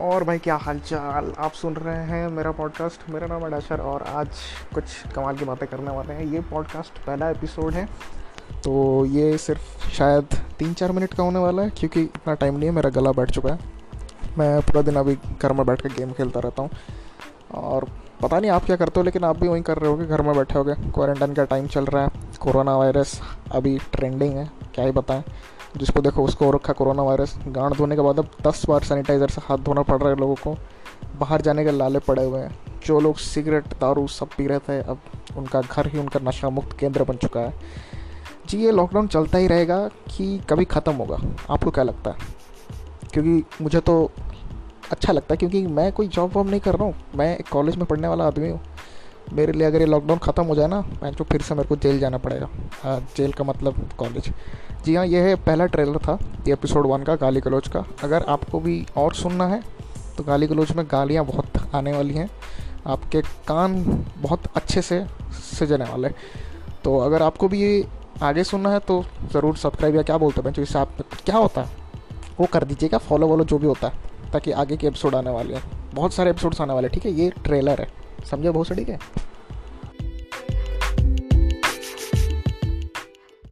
और भाई क्या हालचाल? आप सुन रहे हैं मेरा पॉडकास्ट मेरा नाम है डैशर और आज कुछ कमाल की बातें करने वाले हैं। ये पॉडकास्ट पहला एपिसोड है तो ये सिर्फ़ शायद तीन चार मिनट का होने वाला है, क्योंकि इतना टाइम नहीं है, मेरा गला बैठ चुका है। मैं पूरा दिन अभी घर में बैठ कर गेम खेलता रहता हूँ। और पता नहीं आप क्या करते हो, लेकिन आप भी वहीं कर रहे होगे, घर में बैठे होगे। क्वारंटाइन का टाइम चल रहा है कोरोना वायरस अभी ट्रेंडिंग है, क्या ही बताएँ। जिसको देखो, उसको हो रखा कोरोना वायरस गांड धोने के बाद अब दस बार सैनिटाइज़र से हाथ धोना पड़ रहा है लोगों को। बाहर जाने के लाले पड़े हुए हैं। जो लोग सिगरेट दारू सब पी रहे थे, अब उनका घर ही उनका नशा मुक्त केंद्र बन चुका है। जी, ये लॉकडाउन चलता ही रहेगा कि कभी ख़त्म होगा। आपको क्या लगता है? क्योंकि मुझे तो अच्छा लगता है, क्योंकि मैं कोई जॉब वॉब नहीं कर रहा हूँ। मैं एक कॉलेज में पढ़ने वाला आदमी हूँ। मेरे लिए अगर ये लॉकडाउन ख़त्म हो जाए ना मैं तो फिर से मेरे को जेल जाना पड़ेगा। आ, जेल का मतलब कॉलेज जी हाँ ये है पहला ट्रेलर था ये एपिसोड वन का गाली गलोच का। अगर आपको भी और सुनना है तो गाली गलोच में गालियाँ बहुत आने वाली हैं। आपके कान बहुत अच्छे से सजने वाले तो अगर आपको भी ये आगे सुनना है तो ज़रूर सब्सक्राइब या क्या बोलते हैं इससे आप क्या होता है? वो कर दीजिएगा फॉलो वॉलो जो भी होता है ताकि आगे के एपिसोड आने वाले हैं। बहुत सारे एपिसोड्स आने वाले हैं ठीक है? ये ट्रेलर है। समझे बहुत सड़ी है।